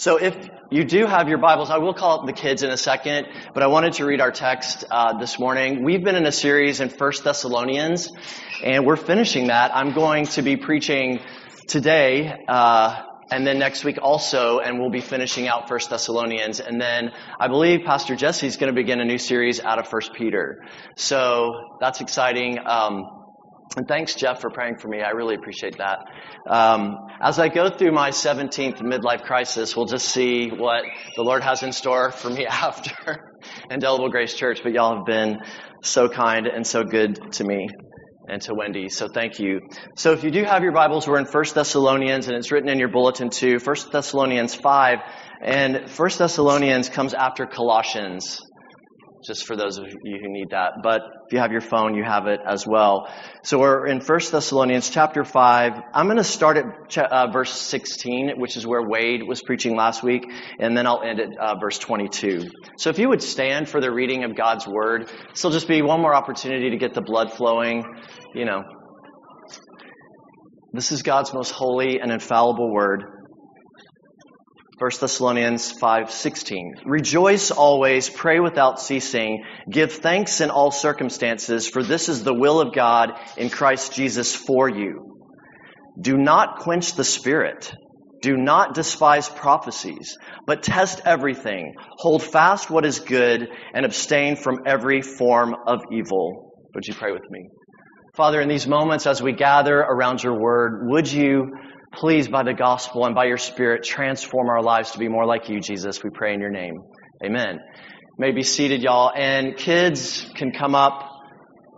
So if you do have your Bibles, I will call up the kids in a second, but I wanted to read our text uh, this morning. We've been in a series in First Thessalonians, and we're finishing that. I'm going to be preaching today, uh, and then next week also, and we'll be finishing out First Thessalonians, and then I believe Pastor Jesse is going to begin a new series out of First Peter. So that's exciting. Um, and thanks, Jeff, for praying for me. I really appreciate that. Um, as I go through my 17th midlife crisis, we'll just see what the Lord has in store for me after Indelible Grace Church. But y'all have been so kind and so good to me and to Wendy. So thank you. So if you do have your Bibles, we're in 1 Thessalonians and it's written in your bulletin too. 1 Thessalonians 5 and 1 Thessalonians comes after Colossians just for those of you who need that. But if you have your phone, you have it as well. So we're in 1 Thessalonians chapter 5. I'm going to start at uh, verse 16, which is where Wade was preaching last week, and then I'll end at uh, verse 22. So if you would stand for the reading of God's word, this will just be one more opportunity to get the blood flowing, you know. This is God's most holy and infallible word. 1 Thessalonians 5:16 Rejoice always, pray without ceasing, give thanks in all circumstances, for this is the will of God in Christ Jesus for you. Do not quench the spirit. Do not despise prophecies, but test everything. Hold fast what is good and abstain from every form of evil. Would you pray with me? Father, in these moments as we gather around your word, would you Please, by the gospel and by your spirit, transform our lives to be more like you, Jesus. We pray in your name. Amen. may be seated, y'all. And kids can come up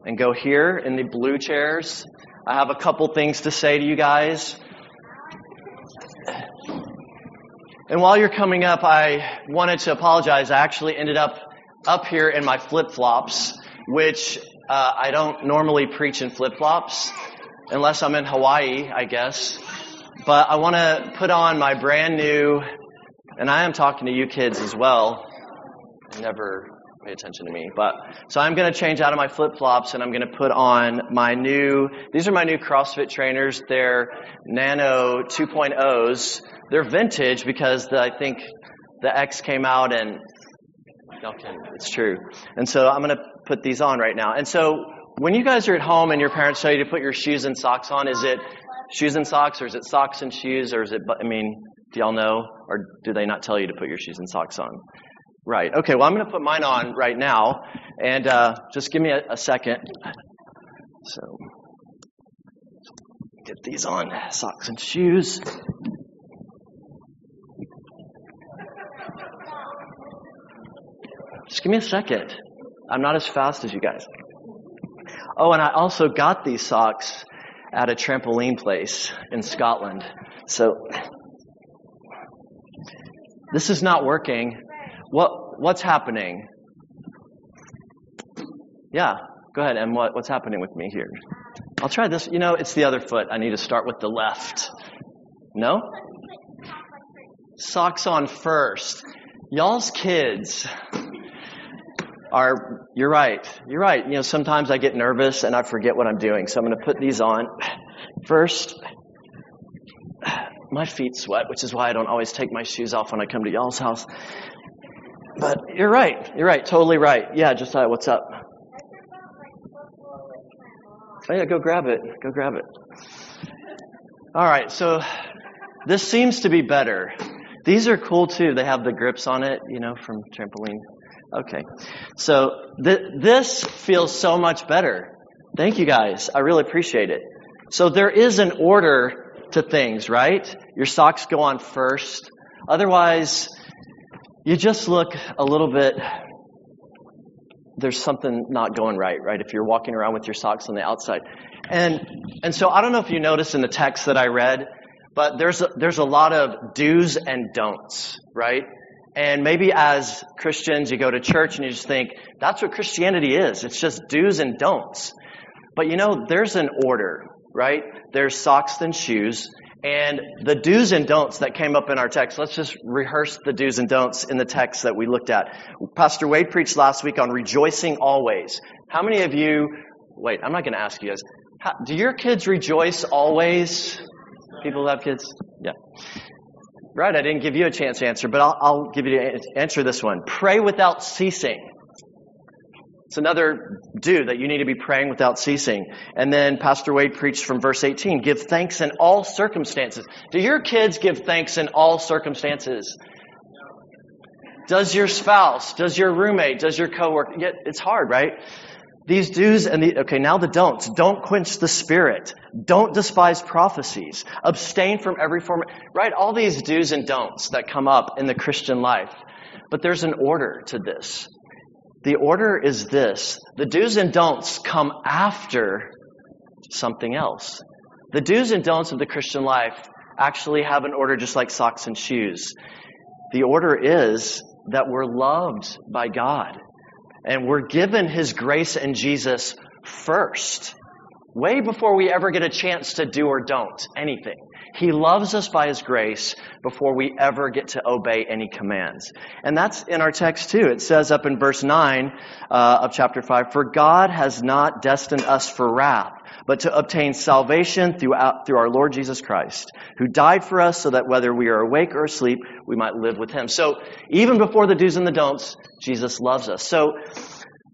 and go here in the blue chairs. I have a couple things to say to you guys. And while you're coming up, I wanted to apologize. I actually ended up up here in my flip flops, which uh, I don't normally preach in flip flops unless I'm in Hawaii, I guess. But I want to put on my brand new, and I am talking to you kids as well. Never pay attention to me. But so I'm going to change out of my flip flops and I'm going to put on my new. These are my new CrossFit trainers. They're Nano 2.0s. They're vintage because the, I think the X came out and. It's true. And so I'm going to put these on right now. And so when you guys are at home and your parents tell you to put your shoes and socks on, is it shoes and socks, or is it socks and shoes, or is it, I mean, do y'all know? Or do they not tell you to put your shoes and socks on? Right. Okay, well, I'm going to put mine on right now, and uh, just give me a, a second. So, get these on socks and shoes. Just give me a second. I'm not as fast as you guys. Oh, and I also got these socks at a trampoline place in Scotland. So this is not working. What what's happening? Yeah, go ahead. And what, what's happening with me here? I'll try this. You know, it's the other foot. I need to start with the left. No? Socks on first. Y'all's kids are, you're right, you're right. You know, sometimes I get nervous and I forget what I'm doing. So I'm going to put these on. First, my feet sweat, which is why I don't always take my shoes off when I come to y'all's house. But you're right. You're right. Totally right. Yeah, Josiah, uh, what's up? Oh, yeah, go grab it. Go grab it. All right, so this seems to be better. These are cool too. They have the grips on it, you know, from trampoline. Okay. So th- this feels so much better. Thank you guys. I really appreciate it. So there is an order to things, right? Your socks go on first. Otherwise, you just look a little bit, there's something not going right, right? If you're walking around with your socks on the outside. And, and so I don't know if you noticed in the text that I read, but there's a, there's a lot of do's and don'ts, right? And maybe as Christians, you go to church and you just think, that's what Christianity is. It's just do's and don'ts. But you know, there's an order, right? There's socks and shoes. And the do's and don'ts that came up in our text, let's just rehearse the do's and don'ts in the text that we looked at. Pastor Wade preached last week on rejoicing always. How many of you, wait, I'm not going to ask you guys, how, do your kids rejoice always? People who have kids? Yeah. Right, I didn't give you a chance to answer, but I'll, I'll give you answer this one. Pray without ceasing. It's another do that you need to be praying without ceasing. And then Pastor Wade preached from verse 18 give thanks in all circumstances. Do your kids give thanks in all circumstances? Does your spouse, does your roommate, does your coworker? It's hard, right? These do's and the, okay, now the don'ts. Don't quench the spirit. Don't despise prophecies. Abstain from every form, right? All these do's and don'ts that come up in the Christian life. But there's an order to this. The order is this. The do's and don'ts come after something else. The do's and don'ts of the Christian life actually have an order just like socks and shoes. The order is that we're loved by God and we're given His grace and Jesus first, way before we ever get a chance to do or don't anything. He loves us by His grace before we ever get to obey any commands. And that's in our text too. It says up in verse 9 uh, of chapter 5, For God has not destined us for wrath, but to obtain salvation through, through our Lord Jesus Christ, who died for us so that whether we are awake or asleep, we might live with Him. So even before the do's and the don'ts, Jesus loves us. So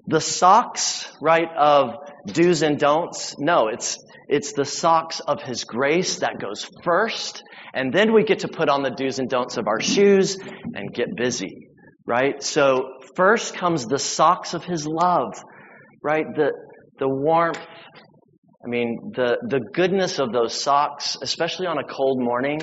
the socks, right, of do's and don'ts, no, it's it's the socks of His grace that goes first, and then we get to put on the do's and don'ts of our shoes and get busy, right? So first comes the socks of His love, right? The, the warmth, I mean, the, the goodness of those socks, especially on a cold morning,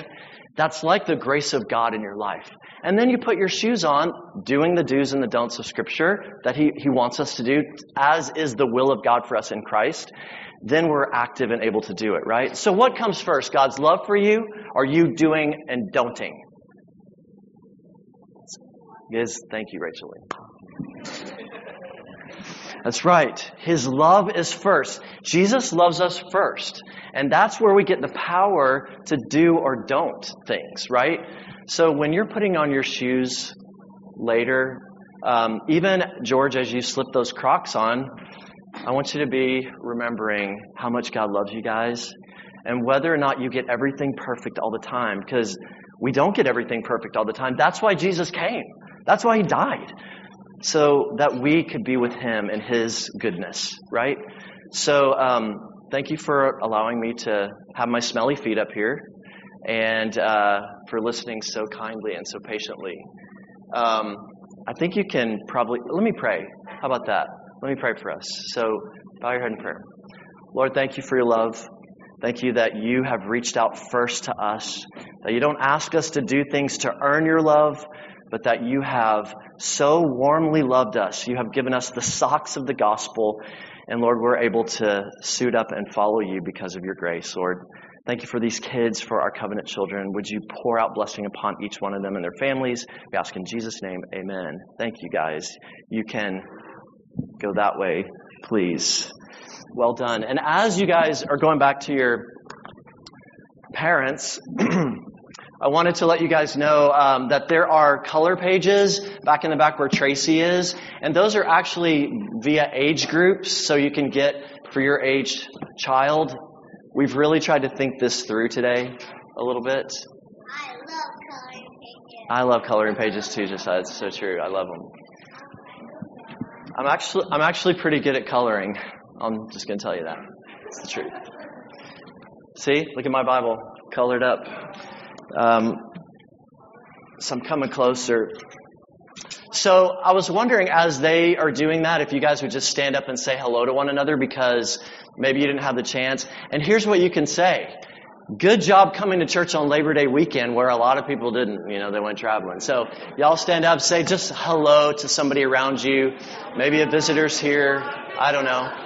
that's like the grace of God in your life. And then you put your shoes on, doing the do's and the don'ts of Scripture that he, he wants us to do, as is the will of God for us in Christ then we're active and able to do it, right? So what comes first? God's love for you? Or you doing and don'ting? Is thank you, Rachel. That's right. His love is first. Jesus loves us first. And that's where we get the power to do or don't things, right? So when you're putting on your shoes later, um, even George, as you slip those Crocs on, I want you to be remembering how much God loves you guys and whether or not you get everything perfect all the time because we don't get everything perfect all the time. That's why Jesus came. That's why he died. So that we could be with him in his goodness, right? So, um, thank you for allowing me to have my smelly feet up here and uh, for listening so kindly and so patiently. Um, I think you can probably, let me pray. How about that? Let me pray for us. So, bow your head in prayer. Lord, thank you for your love. Thank you that you have reached out first to us, that you don't ask us to do things to earn your love, but that you have so warmly loved us. You have given us the socks of the gospel, and Lord, we're able to suit up and follow you because of your grace, Lord. Thank you for these kids, for our covenant children. Would you pour out blessing upon each one of them and their families? We ask in Jesus' name, amen. Thank you, guys. You can Go that way, please. Well done. And as you guys are going back to your parents, I wanted to let you guys know um, that there are color pages back in the back where Tracy is, and those are actually via age groups, so you can get for your age child. We've really tried to think this through today a little bit. I love coloring pages. I love coloring pages too, Josiah. It's so true. I love them. I'm actually, I'm actually pretty good at coloring. I'm just going to tell you that. It's the truth. See, look at my Bible, colored up. Um, so I'm coming closer. So I was wondering, as they are doing that, if you guys would just stand up and say hello to one another because maybe you didn't have the chance. And here's what you can say. Good job coming to church on Labor Day weekend where a lot of people didn't, you know, they went traveling. So y'all stand up, say just hello to somebody around you. Maybe a visitor's here. I don't know.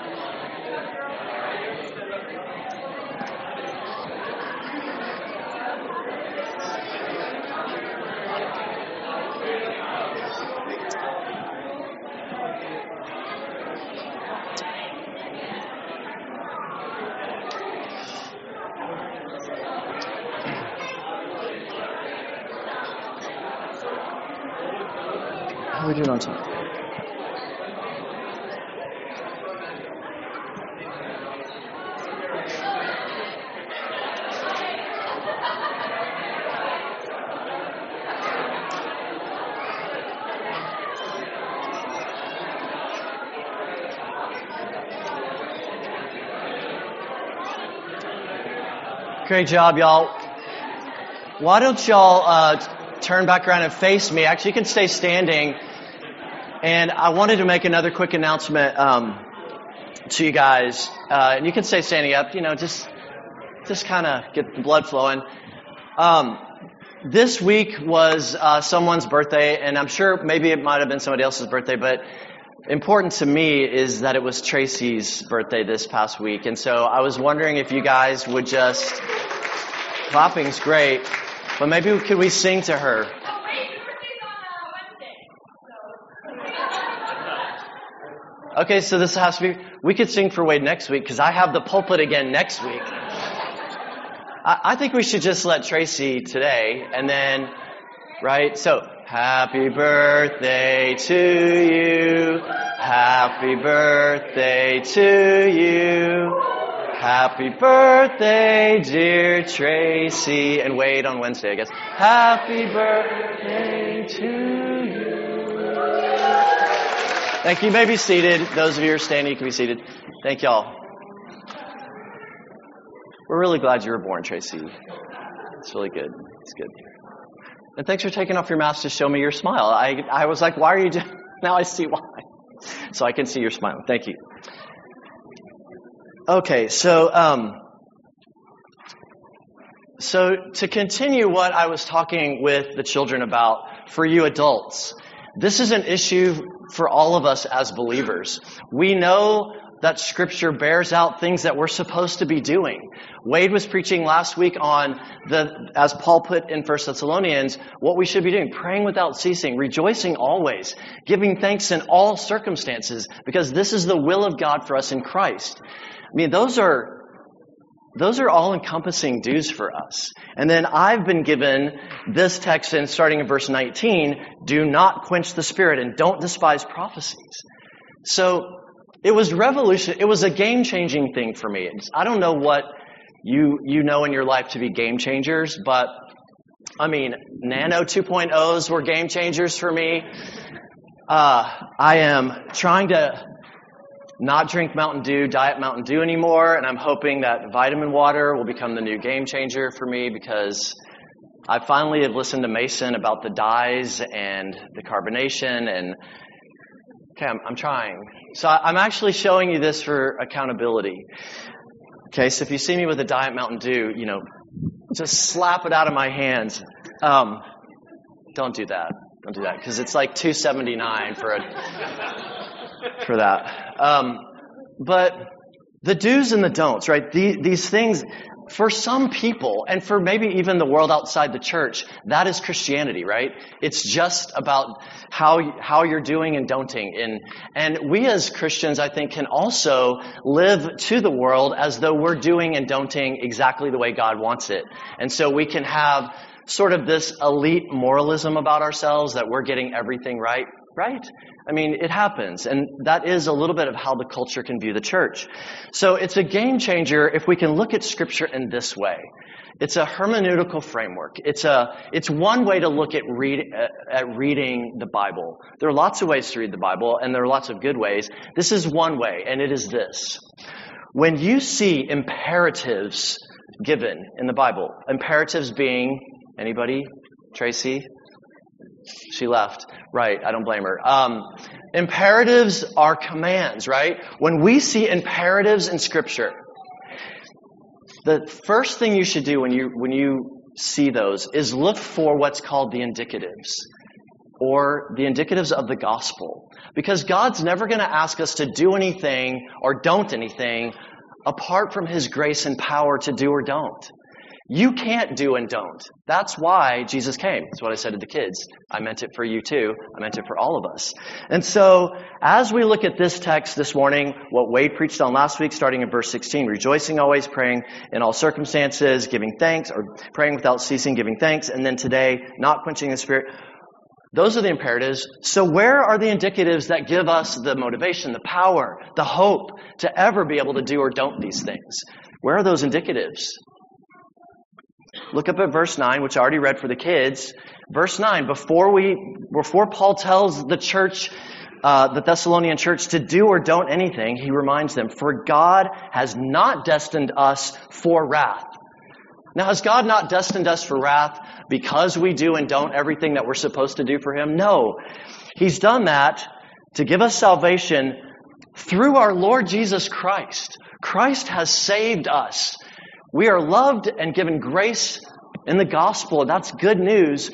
Great job, y'all. Why don't y'all uh, turn back around and face me? Actually, you can stay standing. And I wanted to make another quick announcement um, to you guys. Uh, and you can stay standing up. You know, just just kind of get the blood flowing. Um, this week was uh, someone's birthday, and I'm sure maybe it might have been somebody else's birthday, but important to me is that it was Tracy's birthday this past week. And so I was wondering if you guys would just, clapping's great, but maybe could we sing to her? Okay, so this has to be, we could sing for Wade next week because I have the pulpit again next week. I, I think we should just let Tracy today and then, right? So, happy birthday to you. Happy birthday to you. Happy birthday, dear Tracy. And Wade on Wednesday, I guess. Happy birthday to you. Thank you. You may be seated. Those of you who are standing, you can be seated. Thank y'all. We're really glad you were born, Tracy. It's really good. It's good. And thanks for taking off your mask to show me your smile. I, I was like, why are you doing? Now I see why. So I can see your smile. Thank you. Okay, so um, so to continue what I was talking with the children about for you adults, this is an issue for all of us as believers. We know that scripture bears out things that we're supposed to be doing. Wade was preaching last week on the, as Paul put in 1 Thessalonians, what we should be doing, praying without ceasing, rejoicing always, giving thanks in all circumstances, because this is the will of God for us in Christ. I mean, those are, those are all encompassing do's for us. And then I've been given this text in starting in verse 19, do not quench the spirit and don't despise prophecies. So it was revolution. It was a game changing thing for me. I don't know what you you know in your life to be game changers, but I mean, Nano 2.0s were game changers for me. Uh, I am trying to not drink Mountain Dew, Diet Mountain Dew anymore, and I'm hoping that vitamin water will become the new game changer for me because I finally have listened to Mason about the dyes and the carbonation and okay, I'm, I'm trying. So I'm actually showing you this for accountability. Okay, so if you see me with a Diet Mountain Dew, you know, just slap it out of my hands. Um, don't do that. Don't do that because it's like 279 for a for that. Um, but the do's and the don'ts, right? The, these things for some people, and for maybe even the world outside the church, that is Christianity, right? It's just about how, how you're doing and don'ting. And, and we as Christians, I think, can also live to the world as though we're doing and don'ting exactly the way God wants it. And so we can have sort of this elite moralism about ourselves that we're getting everything right, right? I mean, it happens, and that is a little bit of how the culture can view the church. So it's a game changer if we can look at scripture in this way. It's a hermeneutical framework. It's a, it's one way to look at read, uh, at reading the Bible. There are lots of ways to read the Bible, and there are lots of good ways. This is one way, and it is this. When you see imperatives given in the Bible, imperatives being, anybody? Tracy? She left. Right, I don't blame her. Um, imperatives are commands, right? When we see imperatives in Scripture, the first thing you should do when you when you see those is look for what's called the indicatives or the indicatives of the gospel. Because God's never going to ask us to do anything or don't anything apart from His grace and power to do or don't. You can't do and don't. That's why Jesus came. That's what I said to the kids. I meant it for you too. I meant it for all of us. And so, as we look at this text this morning, what Wade preached on last week, starting in verse 16, rejoicing always, praying in all circumstances, giving thanks, or praying without ceasing, giving thanks, and then today, not quenching the spirit. Those are the imperatives. So where are the indicatives that give us the motivation, the power, the hope to ever be able to do or don't these things? Where are those indicatives? Look up at verse 9, which I already read for the kids. Verse 9, before we, before Paul tells the church, uh, the Thessalonian church to do or don't anything, he reminds them, for God has not destined us for wrath. Now, has God not destined us for wrath because we do and don't everything that we're supposed to do for Him? No. He's done that to give us salvation through our Lord Jesus Christ. Christ has saved us. We are loved and given grace in the gospel. That's good news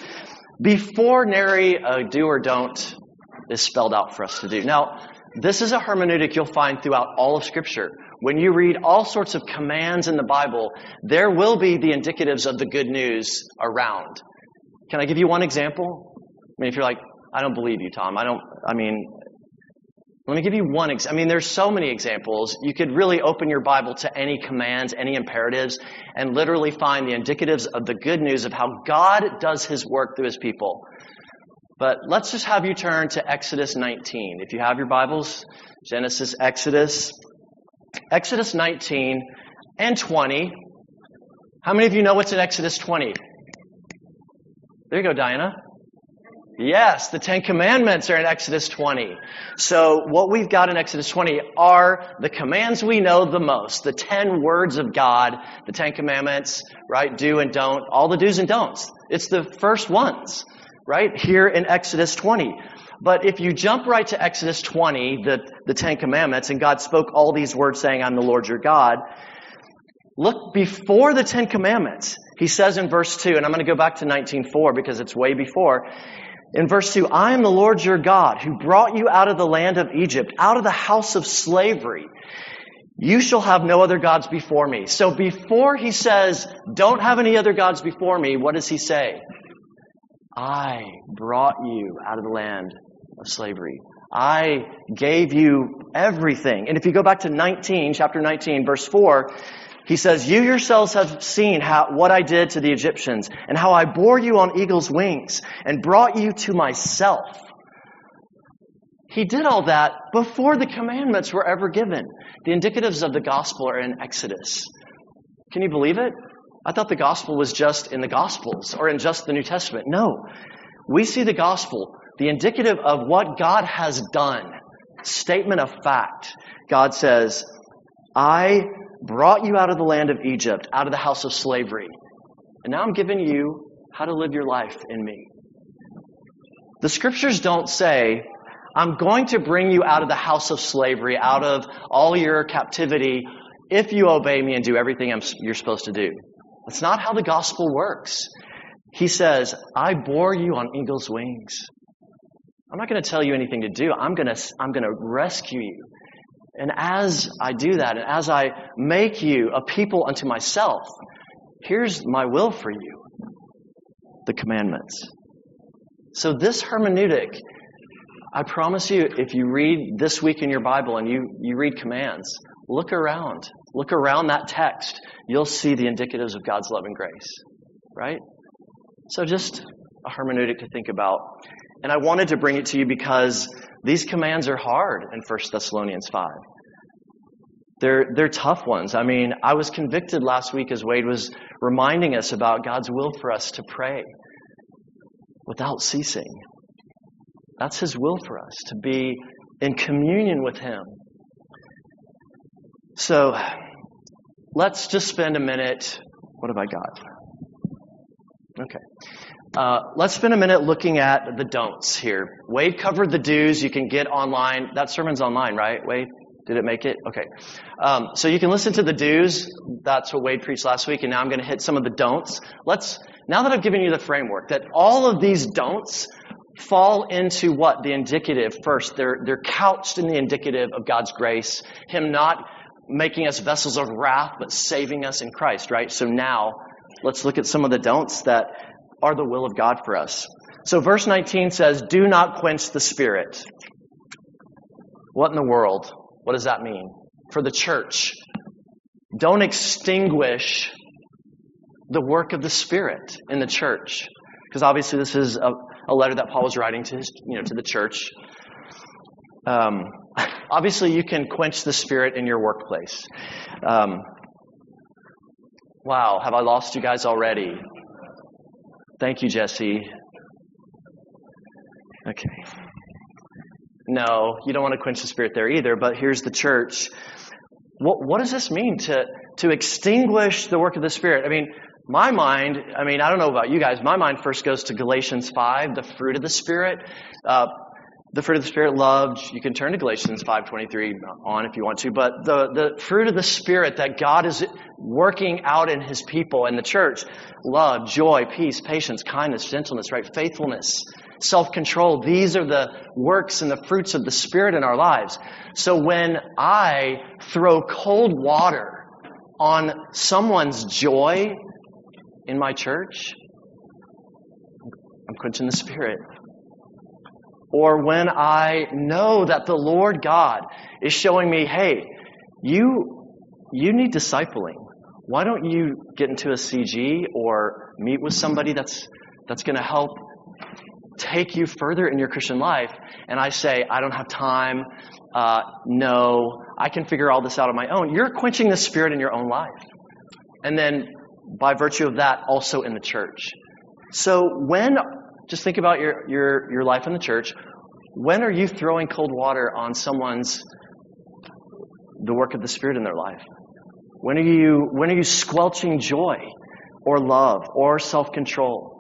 before nary a do or don't is spelled out for us to do. Now, this is a hermeneutic you'll find throughout all of Scripture. When you read all sorts of commands in the Bible, there will be the indicatives of the good news around. Can I give you one example? I mean, if you're like, I don't believe you, Tom. I don't, I mean, let me give you one example. I mean, there's so many examples. You could really open your Bible to any commands, any imperatives, and literally find the indicatives of the good news of how God does his work through his people. But let's just have you turn to Exodus 19. If you have your Bibles, Genesis, Exodus, Exodus 19 and 20. How many of you know what's in Exodus 20? There you go, Diana. Yes, the Ten Commandments are in Exodus 20. So what we've got in Exodus 20 are the commands we know the most, the ten words of God, the Ten Commandments, right? Do and don't, all the do's and don'ts. It's the first ones, right? Here in Exodus 20. But if you jump right to Exodus 20, the, the Ten Commandments, and God spoke all these words saying, I'm the Lord your God, look before the Ten Commandments. He says in verse 2, and I'm going to go back to 19.4 because it's way before. In verse 2, I am the Lord your God who brought you out of the land of Egypt, out of the house of slavery. You shall have no other gods before me. So before he says, don't have any other gods before me, what does he say? I brought you out of the land of slavery. I gave you everything. And if you go back to 19, chapter 19, verse 4, he says, You yourselves have seen how, what I did to the Egyptians and how I bore you on eagle's wings and brought you to myself. He did all that before the commandments were ever given. The indicatives of the gospel are in Exodus. Can you believe it? I thought the gospel was just in the gospels or in just the New Testament. No. We see the gospel, the indicative of what God has done. Statement of fact. God says, I brought you out of the land of Egypt, out of the house of slavery. And now I'm giving you how to live your life in me. The scriptures don't say, I'm going to bring you out of the house of slavery, out of all your captivity, if you obey me and do everything I'm, you're supposed to do. That's not how the gospel works. He says, I bore you on eagle's wings. I'm not going to tell you anything to do. I'm going to, I'm going to rescue you. And as I do that, and as I make you a people unto myself, here's my will for you the commandments. So, this hermeneutic, I promise you, if you read this week in your Bible and you, you read commands, look around. Look around that text. You'll see the indicatives of God's love and grace. Right? So, just a hermeneutic to think about. And I wanted to bring it to you because these commands are hard in 1 Thessalonians 5. They're, they're tough ones. I mean, I was convicted last week as Wade was reminding us about God's will for us to pray without ceasing. That's His will for us, to be in communion with Him. So, let's just spend a minute. What have I got? Okay. Uh, let's spend a minute looking at the don'ts here. Wade covered the do's. You can get online. That sermon's online, right, Wade? Did it make it? Okay. Um, so you can listen to the do's. That's what Wade preached last week, and now I'm going to hit some of the don'ts. Let's now that I've given you the framework, that all of these don'ts fall into what the indicative first. They're they're couched in the indicative of God's grace, Him not making us vessels of wrath, but saving us in Christ. Right. So now let's look at some of the don'ts that are the will of God for us. So verse 19 says, Do not quench the Spirit. What in the world? What does that mean? For the church, don't extinguish the work of the Spirit in the church. Because obviously this is a, a, letter that Paul was writing to his, you know, to the church. Um, obviously you can quench the Spirit in your workplace. Um, wow, have I lost you guys already? Thank you, Jesse. Okay. No, you don't want to quench the spirit there either, but here's the church. What, what does this mean to, to extinguish the work of the Spirit? I mean, my mind, I mean, I don't know about you guys, my mind first goes to Galatians 5, the fruit of the Spirit. Uh, the fruit of the Spirit, love. You can turn to Galatians 5.23 on if you want to. But the, the fruit of the Spirit that God is working out in His people and the church, love, joy, peace, patience, kindness, gentleness, right? Faithfulness, self-control. These are the works and the fruits of the Spirit in our lives. So when I throw cold water on someone's joy in my church, I'm quenching the Spirit or when I know that the Lord God is showing me, hey, you, you need discipling. Why don't you get into a CG or meet with somebody that's, that's going to help take you further in your Christian life? And I say, I don't have time. Uh, no, I can figure all this out on my own. You're quenching the spirit in your own life. And then by virtue of that, also in the church. So when just think about your, your, your life in the church. When are you throwing cold water on someone's, the work of the Spirit in their life? When are you, when are you squelching joy or love or self-control?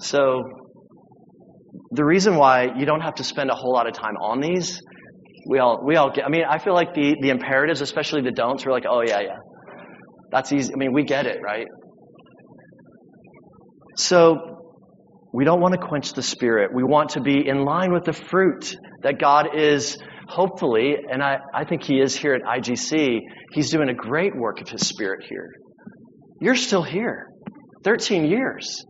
So, the reason why you don't have to spend a whole lot of time on these, we all, we all get, I mean, I feel like the, the imperatives, especially the don'ts, we're like, oh yeah, yeah. That's easy. I mean, we get it, right? So we don't want to quench the spirit. We want to be in line with the fruit that God is hopefully, and I, I think He is here at IGC, He's doing a great work of His Spirit here. You're still here. 13 years.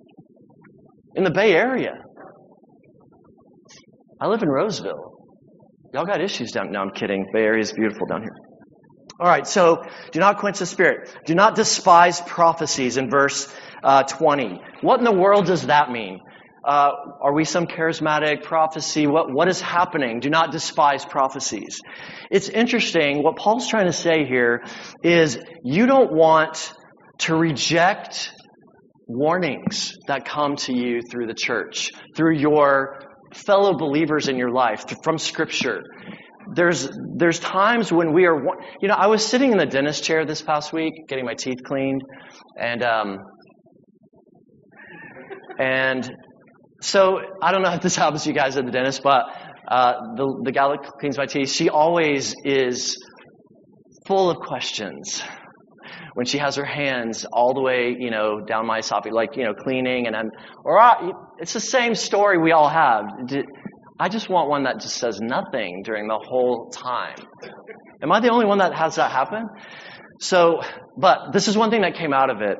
In the Bay Area. I live in Roseville. Y'all got issues down. No, I'm kidding. Bay Area is beautiful down here. All right, so do not quench the spirit. Do not despise prophecies in verse uh, 20. What in the world does that mean? Uh, are we some charismatic prophecy? What, what is happening? Do not despise prophecies. It's interesting. What Paul's trying to say here is you don't want to reject warnings that come to you through the church, through your fellow believers in your life, from Scripture. There's, there's times when we are, you know, I was sitting in the dentist chair this past week getting my teeth cleaned, and um, and so I don't know if this happens to you guys at the dentist, but uh, the, the gal that cleans my teeth, she always is full of questions when she has her hands all the way, you know, down my esophagus, like, you know, cleaning and I'm, or I, it's the same story we all have. I just want one that just says nothing during the whole time. Am I the only one that has that happen? So, but this is one thing that came out of it.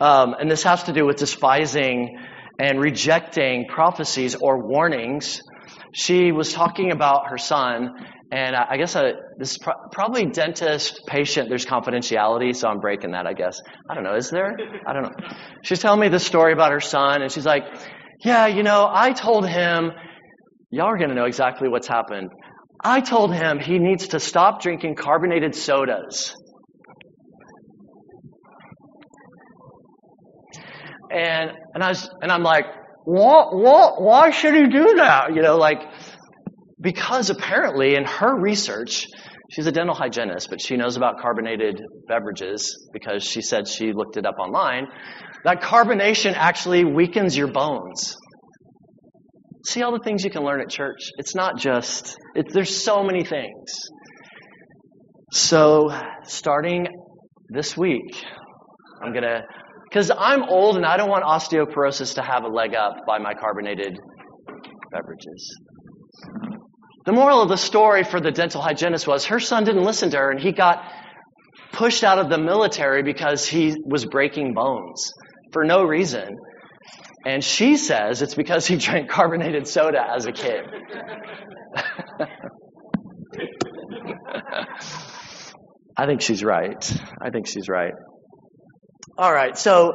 Um, and this has to do with despising and rejecting prophecies or warnings. She was talking about her son, and I guess a, this pro- probably dentist patient. There's confidentiality, so I'm breaking that. I guess I don't know. Is there? I don't know. She's telling me this story about her son, and she's like, "Yeah, you know, I told him. Y'all are going to know exactly what's happened. I told him he needs to stop drinking carbonated sodas." And, and I was, and I'm like, what, what, why should he do that? You know, like, because apparently in her research, she's a dental hygienist, but she knows about carbonated beverages because she said she looked it up online. That carbonation actually weakens your bones. See all the things you can learn at church? It's not just, it, there's so many things. So, starting this week, I'm going to because I'm old and I don't want osteoporosis to have a leg up by my carbonated beverages. The moral of the story for the dental hygienist was her son didn't listen to her and he got pushed out of the military because he was breaking bones for no reason. And she says it's because he drank carbonated soda as a kid. I think she's right. I think she's right. All right, so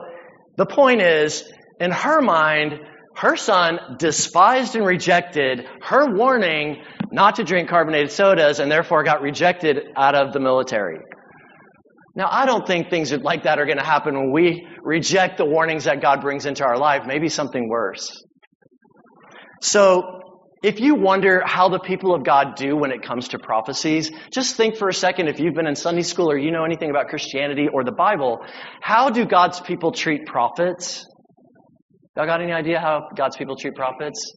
the point is, in her mind, her son despised and rejected her warning not to drink carbonated sodas and therefore got rejected out of the military. Now, I don't think things like that are going to happen when we reject the warnings that God brings into our life. Maybe something worse. So, If you wonder how the people of God do when it comes to prophecies, just think for a second if you've been in Sunday school or you know anything about Christianity or the Bible, how do God's people treat prophets? Y'all got any idea how God's people treat prophets?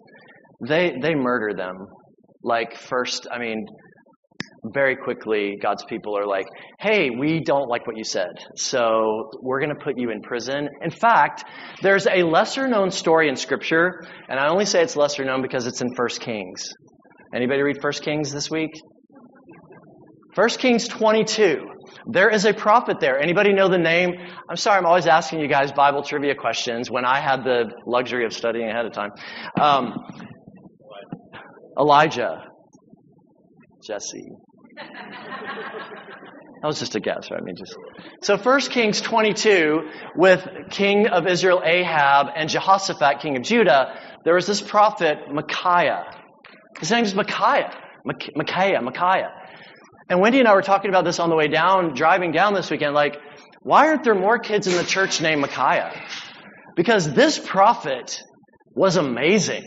They they murder them. Like first, I mean, very quickly, God's people are like, hey, we don't like what you said, so we're going to put you in prison. In fact, there's a lesser known story in Scripture, and I only say it's lesser known because it's in 1 Kings. Anybody read 1 Kings this week? 1 Kings 22. There is a prophet there. Anybody know the name? I'm sorry, I'm always asking you guys Bible trivia questions when I had the luxury of studying ahead of time. Um, Elijah. Jesse. That was just a guess, right? I mean, just so First Kings 22 with King of Israel Ahab and Jehoshaphat, King of Judah. There was this prophet Micaiah. His name is Micaiah. Micaiah. Micaiah. And Wendy and I were talking about this on the way down, driving down this weekend. Like, why aren't there more kids in the church named Micaiah? Because this prophet was amazing.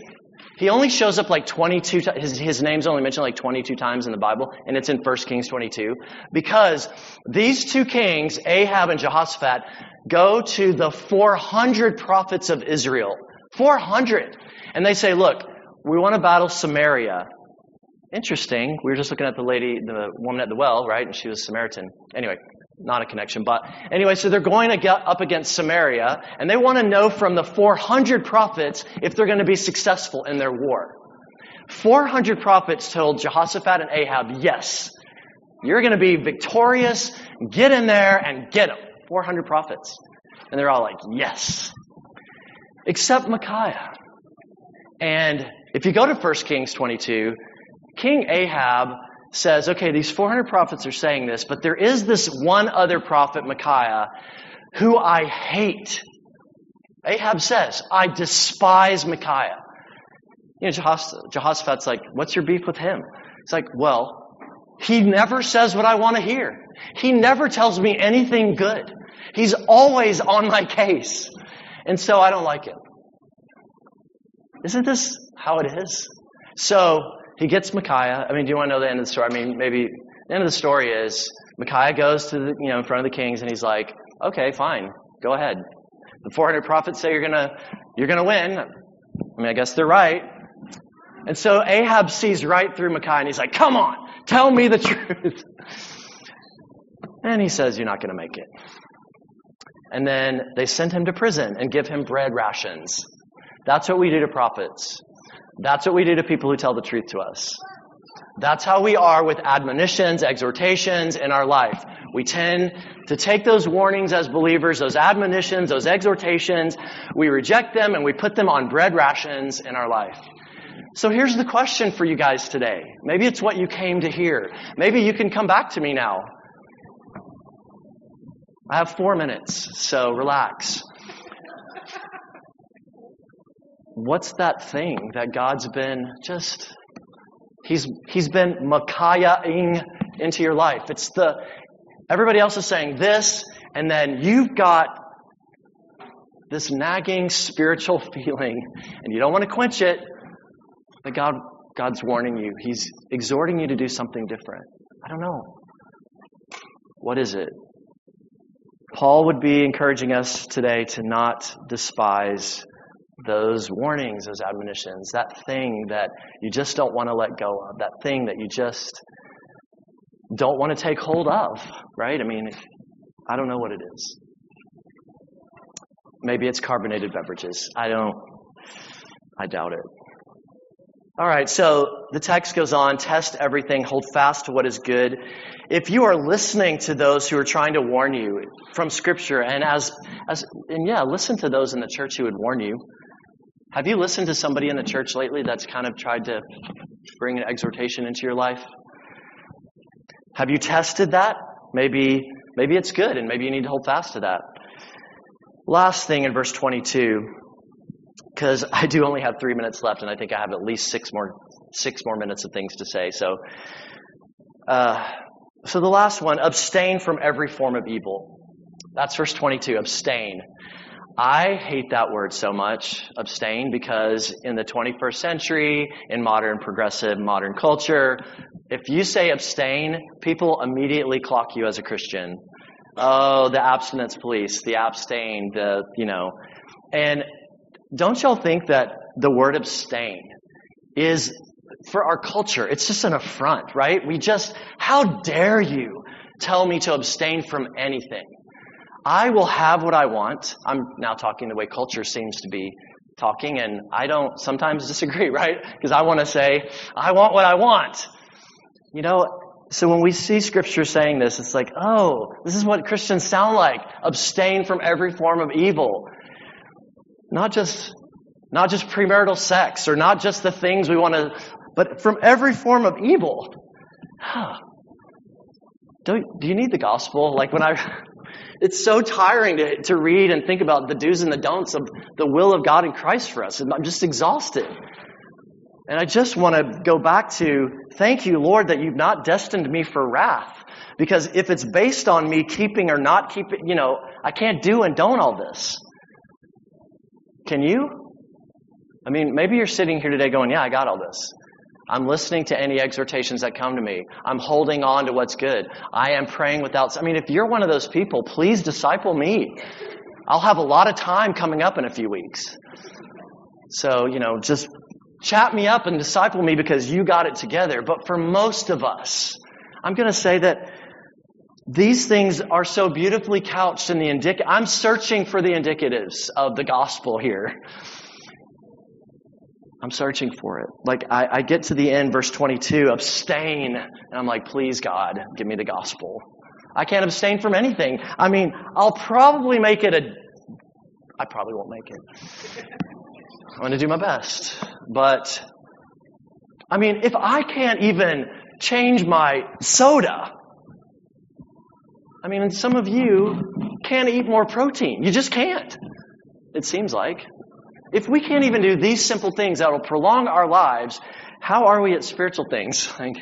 He only shows up like 22 times. His, his name's only mentioned like 22 times in the Bible, and it's in 1 Kings 22. Because these two kings, Ahab and Jehoshaphat, go to the 400 prophets of Israel. 400. And they say, look, we want to battle Samaria. Interesting. We were just looking at the lady, the woman at the well, right? And she was Samaritan. Anyway, not a connection, but anyway, so they're going to get up against Samaria, and they want to know from the 400 prophets if they're going to be successful in their war. 400 prophets told Jehoshaphat and Ahab, yes, you're going to be victorious, get in there and get them. 400 prophets. And they're all like, yes. Except Micaiah. And if you go to 1 Kings 22, King Ahab says, okay, these 400 prophets are saying this, but there is this one other prophet, Micaiah, who I hate. Ahab says, I despise Micaiah. You know, Jehoshaphat's like, what's your beef with him? It's like, well, he never says what I want to hear. He never tells me anything good. He's always on my case. And so I don't like him. Isn't this how it is? So he gets Micaiah. I mean, do you want to know the end of the story? I mean, maybe the end of the story is Micaiah goes to the, you know, in front of the kings and he's like, okay, fine, go ahead. The 400 prophets say you're gonna, you're gonna win. I mean, I guess they're right. And so Ahab sees right through Micaiah and he's like, come on, tell me the truth. And he says, you're not gonna make it. And then they send him to prison and give him bread rations. That's what we do to prophets. That's what we do to people who tell the truth to us. That's how we are with admonitions, exhortations in our life. We tend to take those warnings as believers, those admonitions, those exhortations, we reject them and we put them on bread rations in our life. So here's the question for you guys today. Maybe it's what you came to hear. Maybe you can come back to me now. I have four minutes, so relax what's that thing that God's been just, he's, he's been Micaiahing into your life? It's the, everybody else is saying this, and then you've got this nagging spiritual feeling, and you don't want to quench it, but God, God's warning you. He's exhorting you to do something different. I don't know. What is it? Paul would be encouraging us today to not despise those warnings, those admonitions, that thing that you just don't want to let go of, that thing that you just don't want to take hold of, right? I mean, I don't know what it is. Maybe it's carbonated beverages. I don't, I doubt it. All right, so the text goes on test everything, hold fast to what is good. If you are listening to those who are trying to warn you from Scripture, and as, as and yeah, listen to those in the church who would warn you. Have you listened to somebody in the church lately that's kind of tried to bring an exhortation into your life? Have you tested that? Maybe, maybe it's good and maybe you need to hold fast to that. Last thing in verse 22, because I do only have three minutes left and I think I have at least six more, six more minutes of things to say. So, uh, so the last one, abstain from every form of evil. That's verse 22, abstain. I hate that word so much, abstain, because in the 21st century, in modern progressive modern culture, if you say abstain, people immediately clock you as a Christian. Oh, the abstinence police, the abstain, the, you know. And don't y'all think that the word abstain is for our culture, it's just an affront, right? We just, how dare you tell me to abstain from anything? I will have what I want. I'm now talking the way culture seems to be talking, and I don't sometimes disagree, right? Because I want to say, I want what I want. You know, so when we see scripture saying this, it's like, oh, this is what Christians sound like. Abstain from every form of evil. Not just, not just premarital sex or not just the things we want to, but from every form of evil. do, do you need the gospel? Like when I, it's so tiring to, to read and think about the do's and the don'ts of the will of God in Christ for us. I'm just exhausted. And I just want to go back to thank you, Lord, that you've not destined me for wrath. Because if it's based on me keeping or not keeping, you know, I can't do and don't all this. Can you? I mean, maybe you're sitting here today going, yeah, I got all this. I'm listening to any exhortations that come to me. I'm holding on to what's good. I am praying without, I mean, if you're one of those people, please disciple me. I'll have a lot of time coming up in a few weeks. So, you know, just chat me up and disciple me because you got it together. But for most of us, I'm going to say that these things are so beautifully couched in the indic. I'm searching for the indicatives of the gospel here. I'm searching for it. Like I, I get to the end, verse 22, abstain, and I'm like, please God, give me the gospel. I can't abstain from anything. I mean, I'll probably make it a. I probably won't make it. I'm going to do my best. But, I mean, if I can't even change my soda, I mean, some of you can't eat more protein. You just can't. It seems like. If we can't even do these simple things that will prolong our lives, how are we at spiritual things? Like,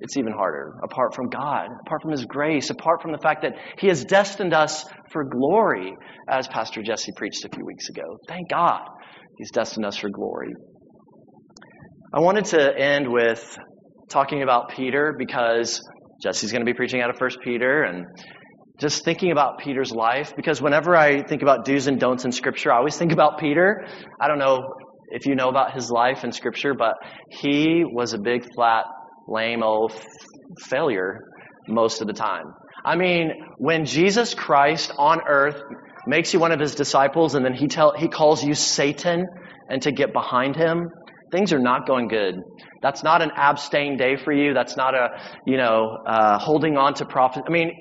it's even harder apart from God, apart from His grace, apart from the fact that He has destined us for glory, as Pastor Jesse preached a few weeks ago. Thank God He's destined us for glory. I wanted to end with talking about Peter because Jesse's going to be preaching out of First Peter and just thinking about Peter's life because whenever I think about do's and don'ts in Scripture, I always think about Peter. I don't know if you know about his life in Scripture, but he was a big, flat, lame old f- failure most of the time. I mean, when Jesus Christ on earth makes you one of his disciples and then he tell he calls you Satan and to get behind him, things are not going good. That's not an abstain day for you. That's not a, you know, uh, holding on to prophet. I mean,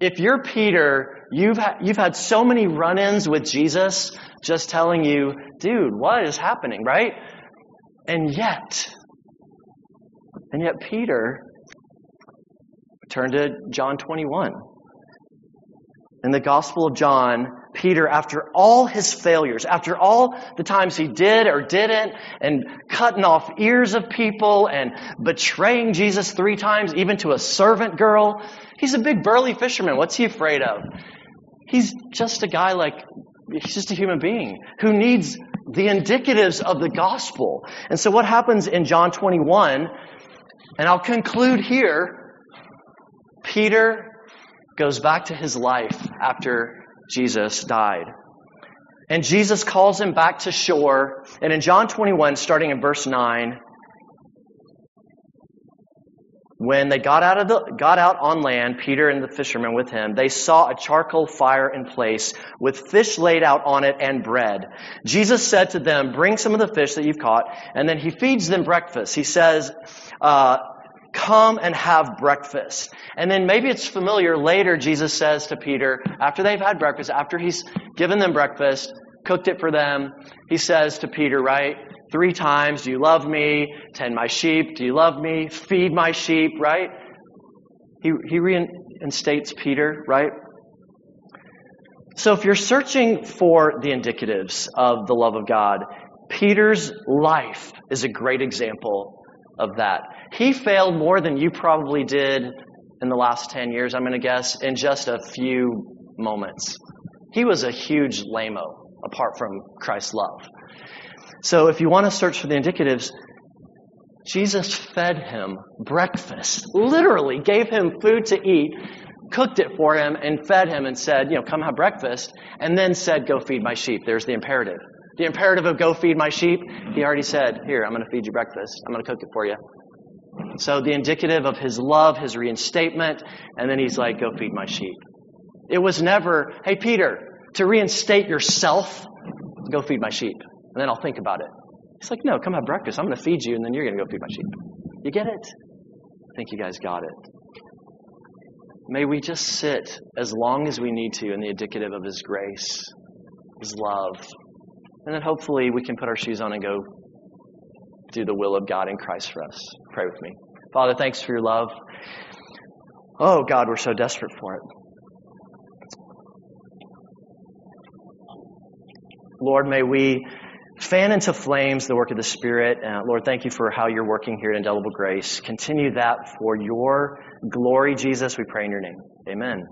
if you're Peter, you've, ha- you've had so many run ins with Jesus just telling you, dude, what is happening, right? And yet, and yet Peter turned to John 21. In the Gospel of John, Peter, after all his failures, after all the times he did or didn't, and cutting off ears of people and betraying Jesus three times, even to a servant girl, he's a big burly fisherman. What's he afraid of? He's just a guy like, he's just a human being who needs the indicatives of the gospel. And so what happens in John 21, and I'll conclude here, Peter goes back to his life after Jesus died. And Jesus calls him back to shore. And in John 21, starting in verse 9, when they got out of the got out on land, Peter and the fishermen with him, they saw a charcoal fire in place with fish laid out on it and bread. Jesus said to them, "Bring some of the fish that you've caught," and then he feeds them breakfast. He says, uh, Come and have breakfast. And then maybe it's familiar later, Jesus says to Peter, after they've had breakfast, after he's given them breakfast, cooked it for them, he says to Peter, right? Three times, do you love me? Tend my sheep, do you love me? Feed my sheep, right? He, he reinstates Peter, right? So if you're searching for the indicatives of the love of God, Peter's life is a great example of that. He failed more than you probably did in the last 10 years, I'm going to guess, in just a few moments. He was a huge lamo apart from Christ's love. So if you want to search for the indicatives, Jesus fed him breakfast, literally gave him food to eat, cooked it for him, and fed him and said, you know, come have breakfast, and then said, go feed my sheep. There's the imperative. The imperative of go feed my sheep, he already said, here, I'm going to feed you breakfast. I'm going to cook it for you. So the indicative of his love, his reinstatement, and then he's like, go feed my sheep. It was never, hey, Peter, to reinstate yourself, go feed my sheep, and then I'll think about it. He's like, no, come have breakfast. I'm going to feed you, and then you're going to go feed my sheep. You get it? I think you guys got it. May we just sit as long as we need to in the indicative of His grace, His love, and then hopefully we can put our shoes on and go do the will of God in Christ for us. Pray with me. Father, thanks for your love. Oh, God, we're so desperate for it. Lord, may we fan into flames the work of the Spirit. Uh, Lord, thank you for how you're working here at Indelible Grace. Continue that for your glory, Jesus. We pray in your name. Amen.